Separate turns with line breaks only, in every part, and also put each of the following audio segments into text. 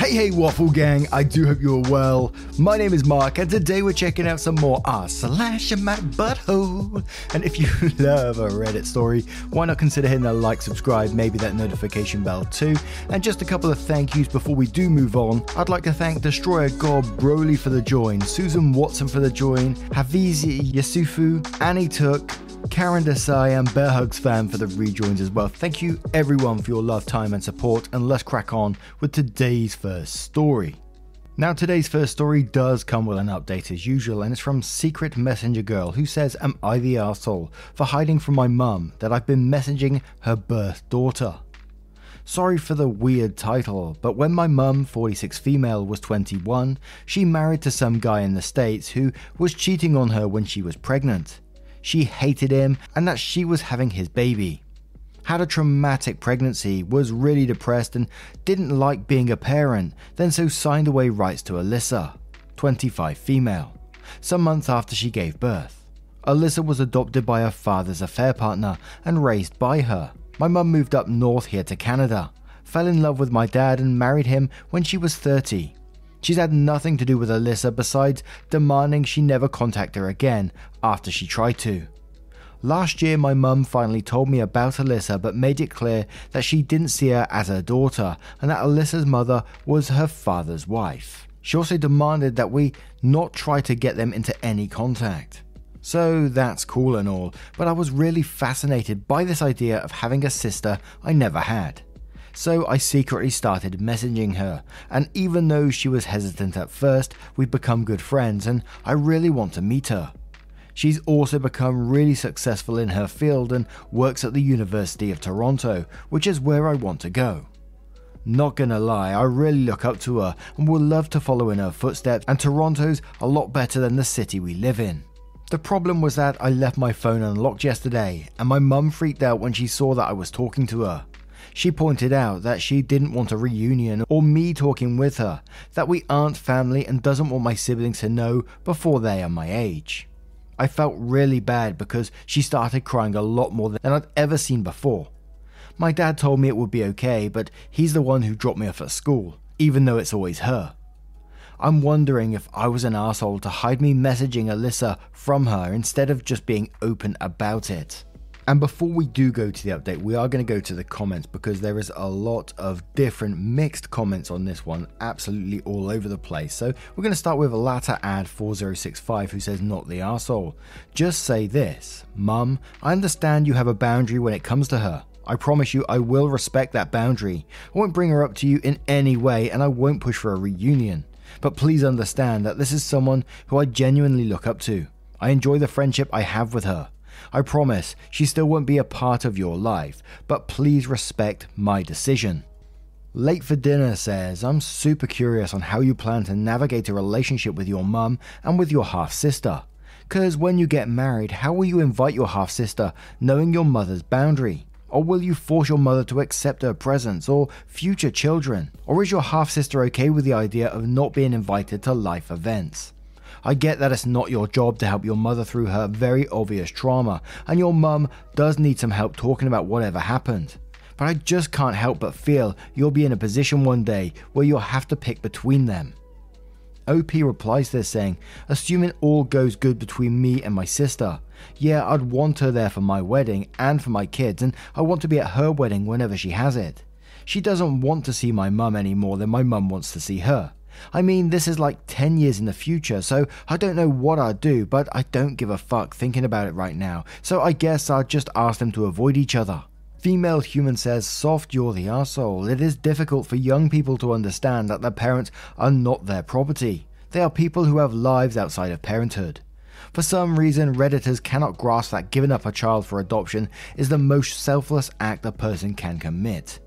Hey, hey, Waffle Gang, I do hope you're well. My name is Mark, and today we're checking out some more R slash my butthole. And if you love a Reddit story, why not consider hitting that like, subscribe, maybe that notification bell too. And just a couple of thank yous before we do move on. I'd like to thank Destroyer God Broly for the join, Susan Watson for the join, Havizi Yasufu, Annie Took, Karen Desai and Bear Hugs fan for the rejoins as well. Thank you everyone for your love, time, and support. And let's crack on with today's first story. Now, today's first story does come with an update as usual, and it's from Secret Messenger Girl, who says, Am I the arsehole for hiding from my mum that I've been messaging her birth daughter? Sorry for the weird title, but when my mum, 46 female, was 21, she married to some guy in the States who was cheating on her when she was pregnant she hated him, and that she was having his baby. Had a traumatic pregnancy, was really depressed, and didn't like being a parent, then so signed away rights to Alyssa, 25 female, some months after she gave birth. Alyssa was adopted by her father's affair partner and raised by her. My mum moved up north here to Canada, fell in love with my dad, and married him when she was 30. She's had nothing to do with Alyssa besides demanding she never contact her again after she tried to. Last year, my mum finally told me about Alyssa but made it clear that she didn't see her as her daughter and that Alyssa's mother was her father's wife. She also demanded that we not try to get them into any contact. So that's cool and all, but I was really fascinated by this idea of having a sister I never had so I secretly started messaging her, and even though she was hesitant at first, we've become good friends and I really want to meet her. She's also become really successful in her field and works at the University of Toronto, which is where I want to go. Not gonna lie, I really look up to her and would love to follow in her footsteps, and Toronto's a lot better than the city we live in. The problem was that I left my phone unlocked yesterday, and my mum freaked out when she saw that I was talking to her. She pointed out that she didn't want a reunion or me talking with her, that we aren't family and doesn't want my siblings to know before they are my age. I felt really bad because she started crying a lot more than I'd ever seen before. My dad told me it would be okay, but he's the one who dropped me off at school, even though it's always her. I'm wondering if I was an asshole to hide me messaging Alyssa from her instead of just being open about it. And before we do go to the update, we are going to go to the comments because there is a lot of different mixed comments on this one, absolutely all over the place. So we're going to start with a Latter Ad 4065 who says, Not the asshole. Just say this Mum, I understand you have a boundary when it comes to her. I promise you, I will respect that boundary. I won't bring her up to you in any way, and I won't push for a reunion. But please understand that this is someone who I genuinely look up to. I enjoy the friendship I have with her. I promise she still won't be a part of your life, but please respect my decision. Late for Dinner says, I'm super curious on how you plan to navigate a relationship with your mum and with your half sister. Because when you get married, how will you invite your half sister knowing your mother's boundary? Or will you force your mother to accept her presence or future children? Or is your half sister okay with the idea of not being invited to life events? I get that it's not your job to help your mother through her very obvious trauma, and your mum does need some help talking about whatever happened. But I just can't help but feel you'll be in a position one day where you'll have to pick between them. OP replies to this saying, Assuming all goes good between me and my sister, yeah, I'd want her there for my wedding and for my kids, and I want to be at her wedding whenever she has it. She doesn't want to see my mum any more than my mum wants to see her. I mean, this is like 10 years in the future, so I don't know what I'd do, but I don't give a fuck thinking about it right now, so I guess I'd just ask them to avoid each other. Female human says, Soft, you're the asshole. It is difficult for young people to understand that their parents are not their property. They are people who have lives outside of parenthood. For some reason, Redditors cannot grasp that giving up a child for adoption is the most selfless act a person can commit.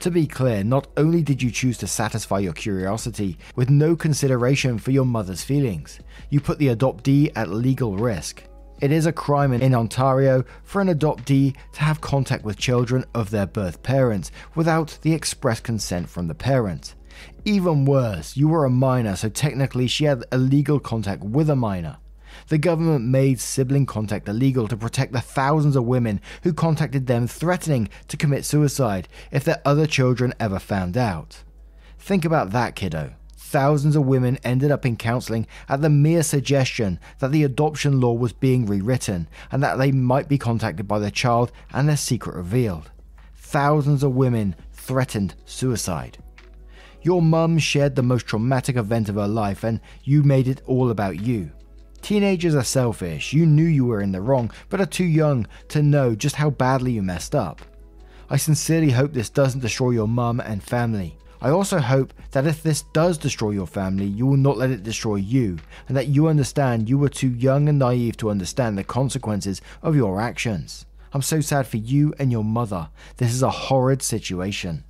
To be clear, not only did you choose to satisfy your curiosity with no consideration for your mother's feelings, you put the adoptee at legal risk. It is a crime in Ontario for an adoptee to have contact with children of their birth parents without the express consent from the parent. Even worse, you were a minor, so technically she had illegal contact with a minor. The government made sibling contact illegal to protect the thousands of women who contacted them threatening to commit suicide if their other children ever found out. Think about that, kiddo thousands of women ended up in counseling at the mere suggestion that the adoption law was being rewritten and that they might be contacted by their child and their secret revealed. Thousands of women threatened suicide. Your mum shared the most traumatic event of her life and you made it all about you. Teenagers are selfish. You knew you were in the wrong, but are too young to know just how badly you messed up. I sincerely hope this doesn't destroy your mum and family. I also hope that if this does destroy your family, you will not let it destroy you, and that you understand you were too young and naive to understand the consequences of your actions. I'm so sad for you and your mother. This is a horrid situation.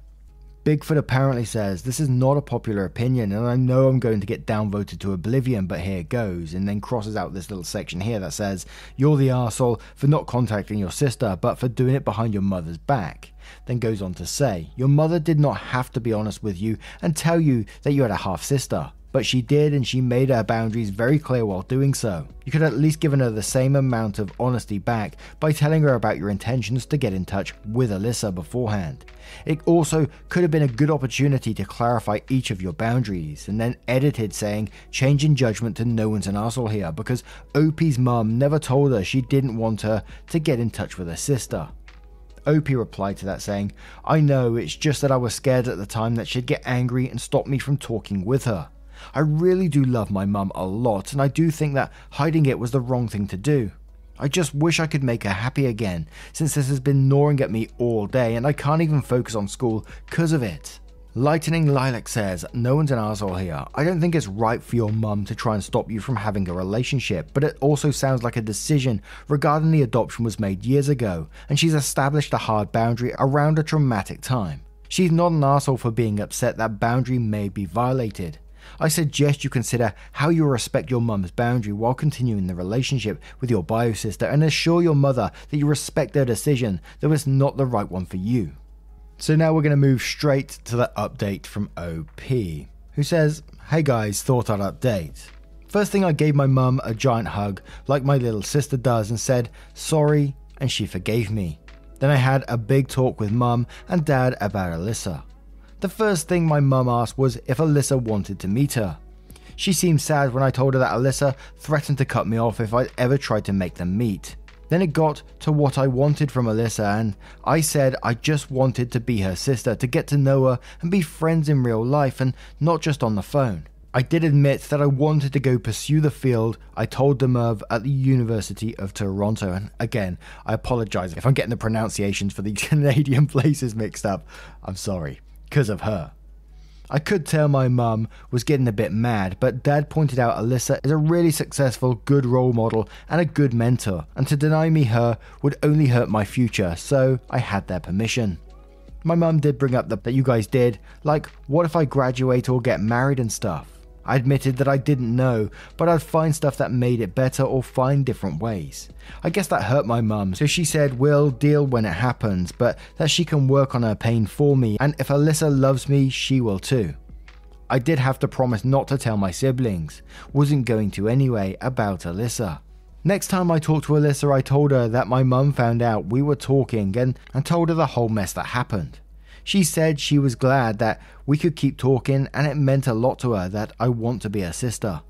Bigfoot apparently says, This is not a popular opinion, and I know I'm going to get downvoted to oblivion, but here goes, and then crosses out this little section here that says, You're the arsehole for not contacting your sister, but for doing it behind your mother's back. Then goes on to say, Your mother did not have to be honest with you and tell you that you had a half sister but she did and she made her boundaries very clear while doing so. You could at least given her the same amount of honesty back by telling her about your intentions to get in touch with Alyssa beforehand. It also could have been a good opportunity to clarify each of your boundaries and then edited saying change in judgment to no one's an asshole here because Opie's mum never told her she didn't want her to get in touch with her sister. Opie replied to that saying, I know, it's just that I was scared at the time that she'd get angry and stop me from talking with her. I really do love my mum a lot, and I do think that hiding it was the wrong thing to do. I just wish I could make her happy again, since this has been gnawing at me all day and I can't even focus on school because of it. Lightning Lilac says, No one's an asshole here. I don't think it's right for your mum to try and stop you from having a relationship, but it also sounds like a decision regarding the adoption was made years ago, and she's established a hard boundary around a traumatic time. She's not an asshole for being upset that boundary may be violated. I suggest you consider how you respect your mum's boundary while continuing the relationship with your bio sister and assure your mother that you respect their decision, though it's not the right one for you. So now we're going to move straight to the update from OP, who says, Hey guys, thought I'd update. First thing, I gave my mum a giant hug, like my little sister does, and said, Sorry, and she forgave me. Then I had a big talk with mum and dad about Alyssa. The first thing my mum asked was if Alyssa wanted to meet her. She seemed sad when I told her that Alyssa threatened to cut me off if I ever tried to make them meet. Then it got to what I wanted from Alyssa, and I said I just wanted to be her sister, to get to know her and be friends in real life and not just on the phone. I did admit that I wanted to go pursue the field I told them of at the University of Toronto. And again, I apologize if I'm getting the pronunciations for the Canadian places mixed up. I'm sorry because of her. I could tell my mum was getting a bit mad, but dad pointed out Alyssa is a really successful, good role model and a good mentor, and to deny me her would only hurt my future, so I had their permission. My mum did bring up the, that you guys did, like, what if I graduate or get married and stuff? I admitted that I didn't know, but I'd find stuff that made it better or find different ways. I guess that hurt my mum, so she said we'll deal when it happens, but that she can work on her pain for me, and if Alyssa loves me, she will too. I did have to promise not to tell my siblings, wasn't going to anyway, about Alyssa. Next time I talked to Alyssa, I told her that my mum found out we were talking and, and told her the whole mess that happened. She said she was glad that we could keep talking and it meant a lot to her that I want to be her sister.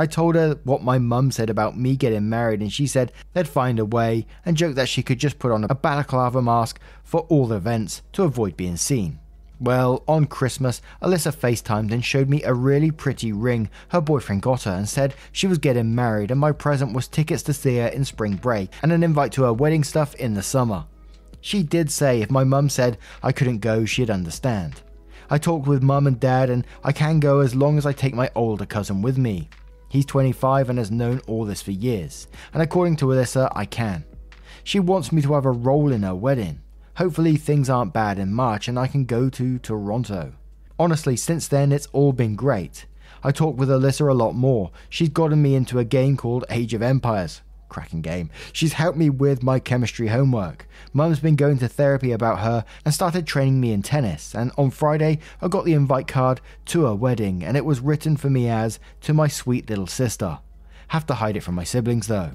I told her what my mum said about me getting married, and she said they'd find a way and joked that she could just put on a balaclava mask for all events to avoid being seen. Well, on Christmas, Alyssa FaceTimed and showed me a really pretty ring her boyfriend got her and said she was getting married, and my present was tickets to see her in spring break and an invite to her wedding stuff in the summer. She did say if my mum said I couldn't go, she'd understand. I talked with mum and dad, and I can go as long as I take my older cousin with me. He's 25 and has known all this for years, and according to Alyssa, I can. She wants me to have a role in her wedding. Hopefully, things aren't bad in March and I can go to Toronto. Honestly, since then, it's all been great. I talk with Alyssa a lot more. She's gotten me into a game called Age of Empires. Cracking game. She's helped me with my chemistry homework. Mum's been going to therapy about her and started training me in tennis. And on Friday, I got the invite card to her wedding, and it was written for me as to my sweet little sister. Have to hide it from my siblings though.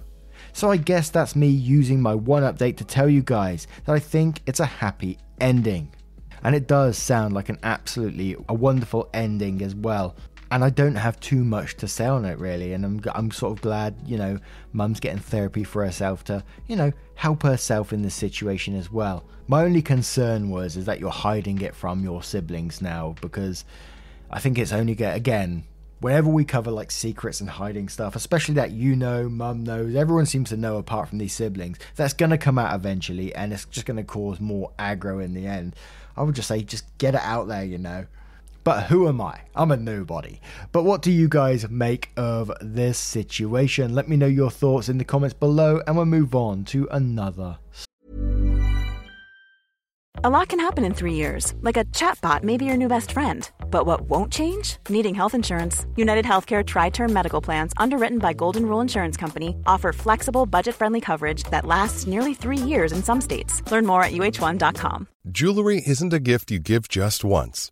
So I guess that's me using my one update to tell you guys that I think it's a happy ending. And it does sound like an absolutely a wonderful ending as well and I don't have too much to say on it really. And I'm I'm sort of glad you know Mum's getting therapy for herself to you know help herself in this situation as well. My only concern was is that you're hiding it from your siblings now because I think it's only get again. Whenever we cover like secrets and hiding stuff, especially that you know, mum knows, everyone seems to know apart from these siblings, that's gonna come out eventually and it's just gonna cause more aggro in the end. I would just say just get it out there, you know. But who am I? I'm a nobody. But what do you guys make of this situation? Let me know your thoughts in the comments below and we'll move on to another.
A lot can happen in three years, like a chatbot may be your new best friend. But what won't change? Needing health insurance. United Healthcare Tri Term Medical Plans, underwritten by Golden Rule Insurance Company, offer flexible, budget friendly coverage that lasts nearly three years in some states. Learn more at uh1.com.
Jewelry isn't a gift you give just once,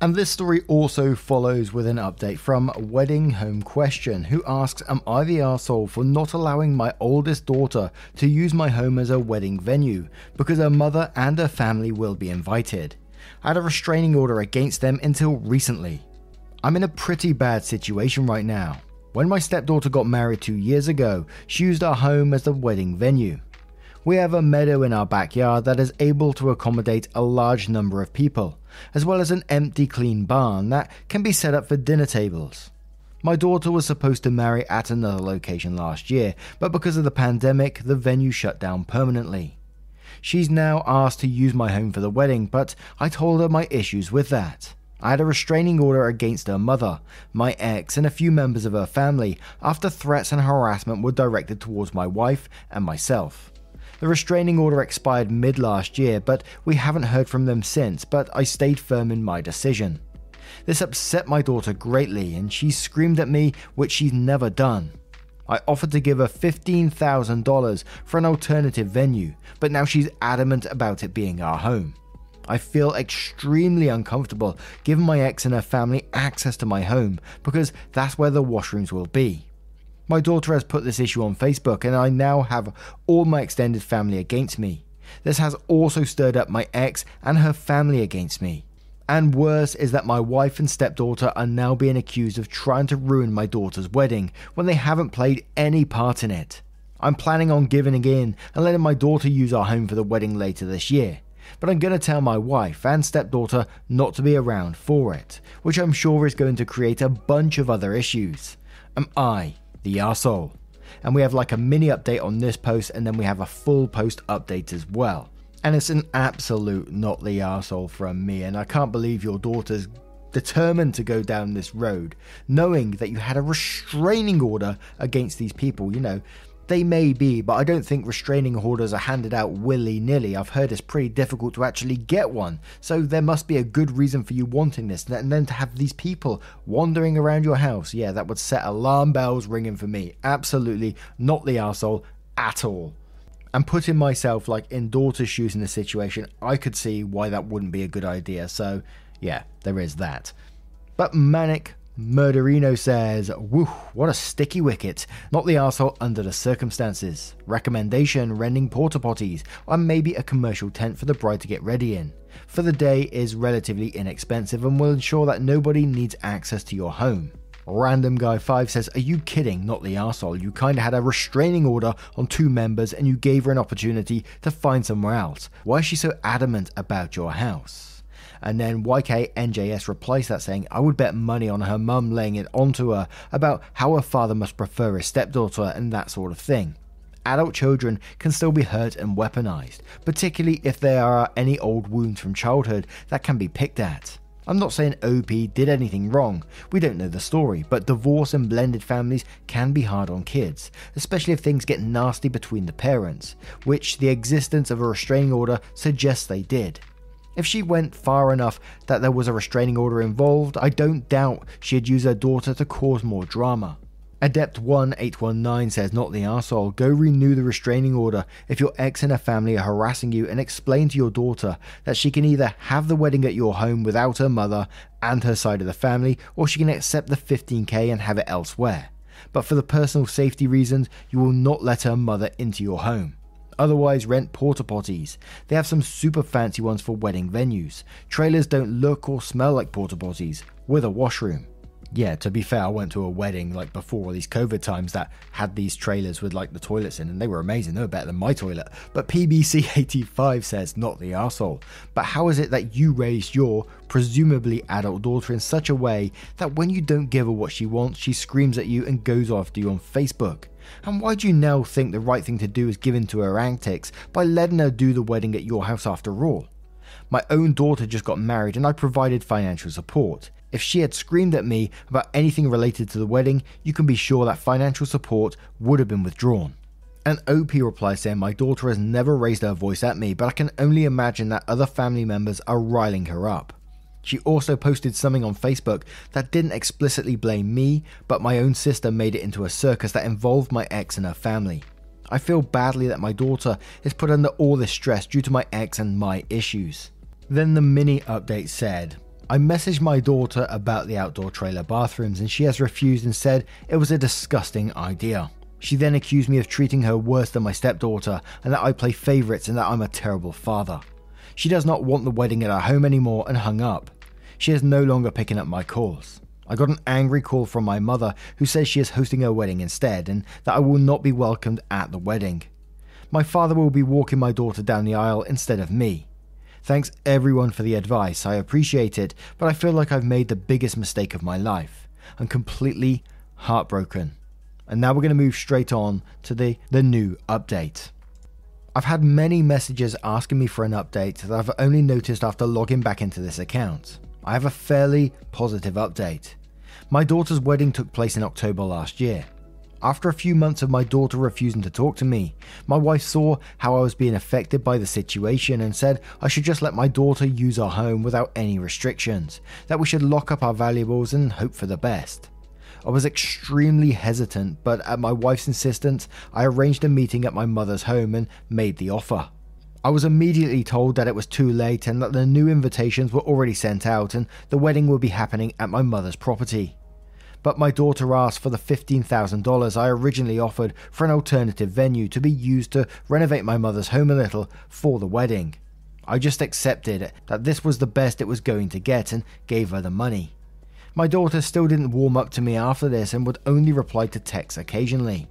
And this story also follows with an update from Wedding Home Question, who asks Am I the arsehole for not allowing my oldest daughter to use my home as a wedding venue because her mother and her family will be invited? I had a restraining order against them until recently. I'm in a pretty bad situation right now. When my stepdaughter got married two years ago, she used our home as the wedding venue. We have a meadow in our backyard that is able to accommodate a large number of people, as well as an empty clean barn that can be set up for dinner tables. My daughter was supposed to marry at another location last year, but because of the pandemic, the venue shut down permanently. She's now asked to use my home for the wedding, but I told her my issues with that. I had a restraining order against her mother, my ex, and a few members of her family after threats and harassment were directed towards my wife and myself. The restraining order expired mid last year, but we haven't heard from them since, but I stayed firm in my decision. This upset my daughter greatly, and she screamed at me, which she's never done. I offered to give her $15,000 for an alternative venue, but now she's adamant about it being our home. I feel extremely uncomfortable giving my ex and her family access to my home because that's where the washrooms will be. My daughter has put this issue on Facebook, and I now have all my extended family against me. This has also stirred up my ex and her family against me. And worse is that my wife and stepdaughter are now being accused of trying to ruin my daughter's wedding when they haven't played any part in it. I'm planning on giving in and letting my daughter use our home for the wedding later this year. But I'm going to tell my wife and stepdaughter not to be around for it, which I'm sure is going to create a bunch of other issues. Am I the arsehole. And we have like a mini update on this post, and then we have a full post update as well. And it's an absolute not the arsehole from me, and I can't believe your daughter's determined to go down this road, knowing that you had a restraining order against these people. You know, they may be, but I don't think restraining orders are handed out willy nilly. I've heard it's pretty difficult to actually get one. So there must be a good reason for you wanting this. And then to have these people wandering around your house, yeah, that would set alarm bells ringing for me. Absolutely not the asshole at all. And putting myself like in daughter's shoes in this situation, I could see why that wouldn't be a good idea. So yeah, there is that. But Manic Murderino says, Woo, what a sticky wicket. Not the arsehole under the circumstances. Recommendation renting porta potties, or maybe a commercial tent for the bride to get ready in. For the day is relatively inexpensive and will ensure that nobody needs access to your home. Random Guy 5 says, Are you kidding? Not the arsehole. You kinda had a restraining order on two members and you gave her an opportunity to find somewhere else. Why is she so adamant about your house? And then YKNJS replies that saying, I would bet money on her mum laying it onto her about how her father must prefer his stepdaughter and that sort of thing. Adult children can still be hurt and weaponized, particularly if there are any old wounds from childhood that can be picked at. I'm not saying OP did anything wrong, we don't know the story, but divorce and blended families can be hard on kids, especially if things get nasty between the parents, which the existence of a restraining order suggests they did. If she went far enough that there was a restraining order involved, I don't doubt she'd use her daughter to cause more drama. Adept1819 says, Not the arsehole. Go renew the restraining order if your ex and her family are harassing you and explain to your daughter that she can either have the wedding at your home without her mother and her side of the family, or she can accept the 15k and have it elsewhere. But for the personal safety reasons, you will not let her mother into your home. Otherwise, rent porta potties. They have some super fancy ones for wedding venues. Trailers don't look or smell like porta potties, with a washroom yeah, to be fair, I went to a wedding like before all these COVID times that had these trailers with like the toilets in, and they were amazing. They were better than my toilet. But PBC85 says, not the asshole. But how is it that you raised your presumably adult daughter in such a way that when you don't give her what she wants, she screams at you and goes after you on Facebook? And why do you now think the right thing to do is give in to her antics by letting her do the wedding at your house after all? My own daughter just got married and I provided financial support. If she had screamed at me about anything related to the wedding, you can be sure that financial support would have been withdrawn. An OP replies saying, My daughter has never raised her voice at me, but I can only imagine that other family members are riling her up. She also posted something on Facebook that didn't explicitly blame me, but my own sister made it into a circus that involved my ex and her family. I feel badly that my daughter is put under all this stress due to my ex and my issues. Then the mini update said, I messaged my daughter about the outdoor trailer bathrooms and she has refused and said it was a disgusting idea. She then accused me of treating her worse than my stepdaughter and that I play favourites and that I'm a terrible father. She does not want the wedding at our home anymore and hung up. She is no longer picking up my calls. I got an angry call from my mother who says she is hosting her wedding instead and that I will not be welcomed at the wedding. My father will be walking my daughter down the aisle instead of me. Thanks everyone for the advice, I appreciate it, but I feel like I've made the biggest mistake of my life. I'm completely heartbroken. And now we're going to move straight on to the, the new update. I've had many messages asking me for an update that I've only noticed after logging back into this account. I have a fairly positive update. My daughter's wedding took place in October last year. After a few months of my daughter refusing to talk to me, my wife saw how I was being affected by the situation and said I should just let my daughter use our home without any restrictions, that we should lock up our valuables and hope for the best. I was extremely hesitant, but at my wife's insistence, I arranged a meeting at my mother's home and made the offer. I was immediately told that it was too late and that the new invitations were already sent out and the wedding would be happening at my mother's property but my daughter asked for the $15,000 I originally offered for an alternative venue to be used to renovate my mother's home a little for the wedding. I just accepted that this was the best it was going to get and gave her the money. My daughter still didn't warm up to me after this and would only reply to texts occasionally.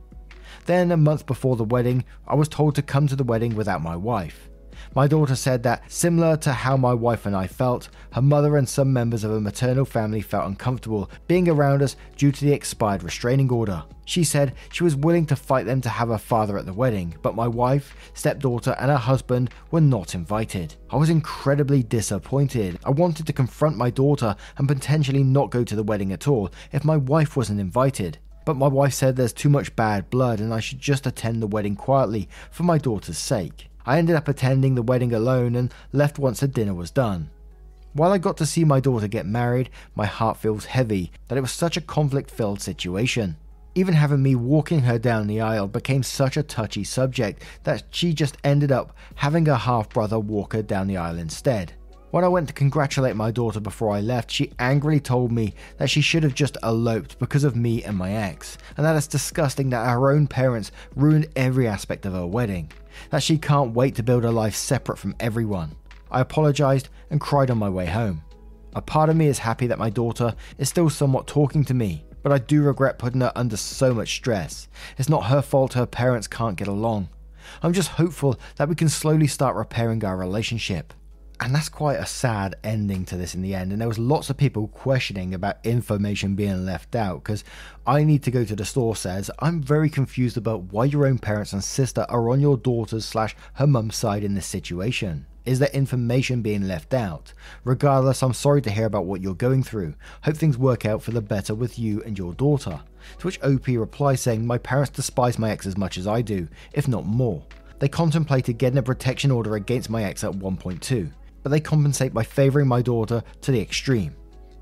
Then, a month before the wedding, I was told to come to the wedding without my wife. My daughter said that, similar to how my wife and I felt, her mother and some members of her maternal family felt uncomfortable being around us due to the expired restraining order. She said she was willing to fight them to have her father at the wedding, but my wife, stepdaughter, and her husband were not invited. I was incredibly disappointed. I wanted to confront my daughter and potentially not go to the wedding at all if my wife wasn't invited. But my wife said there's too much bad blood and I should just attend the wedding quietly for my daughter's sake. I ended up attending the wedding alone and left once the dinner was done. While I got to see my daughter get married, my heart feels heavy that it was such a conflict filled situation. Even having me walking her down the aisle became such a touchy subject that she just ended up having her half brother walk her down the aisle instead. When I went to congratulate my daughter before I left, she angrily told me that she should have just eloped because of me and my ex, and that it's disgusting that her own parents ruined every aspect of her wedding that she can't wait to build a life separate from everyone. I apologised and cried on my way home. A part of me is happy that my daughter is still somewhat talking to me, but I do regret putting her under so much stress. It's not her fault her parents can't get along. I'm just hopeful that we can slowly start repairing our relationship. And that's quite a sad ending to this in the end. And there was lots of people questioning about information being left out because I need to go to the store says I'm very confused about why your own parents and sister are on your daughter's slash her mum's side in this situation. Is there information being left out? Regardless, I'm sorry to hear about what you're going through. Hope things work out for the better with you and your daughter. To which OP replies saying, My parents despise my ex as much as I do, if not more. They contemplated getting a protection order against my ex at 1.2, but they compensate by favouring my daughter to the extreme.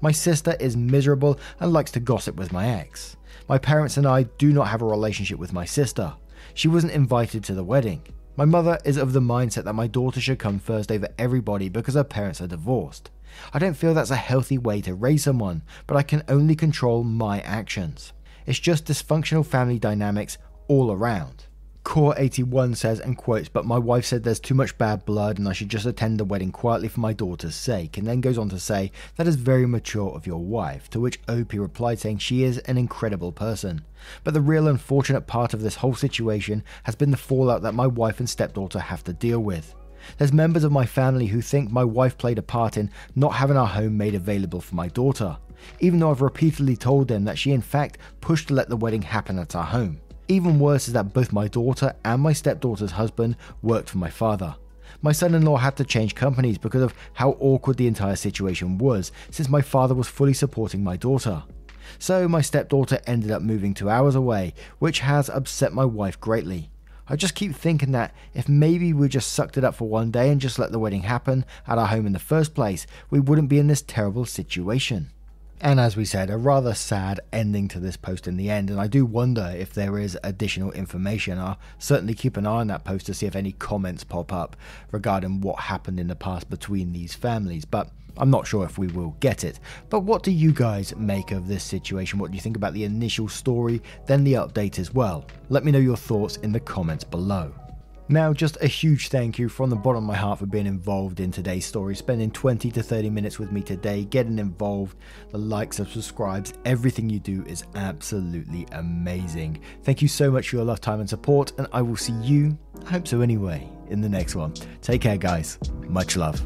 My sister is miserable and likes to gossip with my ex. My parents and I do not have a relationship with my sister. She wasn't invited to the wedding. My mother is of the mindset that my daughter should come first over everybody because her parents are divorced. I don't feel that's a healthy way to raise someone, but I can only control my actions. It's just dysfunctional family dynamics all around. Core81 says and quotes, but my wife said there's too much bad blood and I should just attend the wedding quietly for my daughter's sake, and then goes on to say, that is very mature of your wife, to which Opie replied saying she is an incredible person. But the real unfortunate part of this whole situation has been the fallout that my wife and stepdaughter have to deal with. There's members of my family who think my wife played a part in not having our home made available for my daughter, even though I've repeatedly told them that she in fact pushed to let the wedding happen at our home. Even worse is that both my daughter and my stepdaughter's husband worked for my father. My son in law had to change companies because of how awkward the entire situation was, since my father was fully supporting my daughter. So my stepdaughter ended up moving two hours away, which has upset my wife greatly. I just keep thinking that if maybe we just sucked it up for one day and just let the wedding happen at our home in the first place, we wouldn't be in this terrible situation. And as we said, a rather sad ending to this post in the end, and I do wonder if there is additional information. I'll certainly keep an eye on that post to see if any comments pop up regarding what happened in the past between these families, but I'm not sure if we will get it. But what do you guys make of this situation? What do you think about the initial story, then the update as well? Let me know your thoughts in the comments below. Now, just a huge thank you from the bottom of my heart for being involved in today's story, spending 20 to 30 minutes with me today, getting involved, the likes and subscribes, everything you do is absolutely amazing. Thank you so much for your love, time, and support, and I will see you, I hope so anyway, in the next one. Take care, guys. Much love.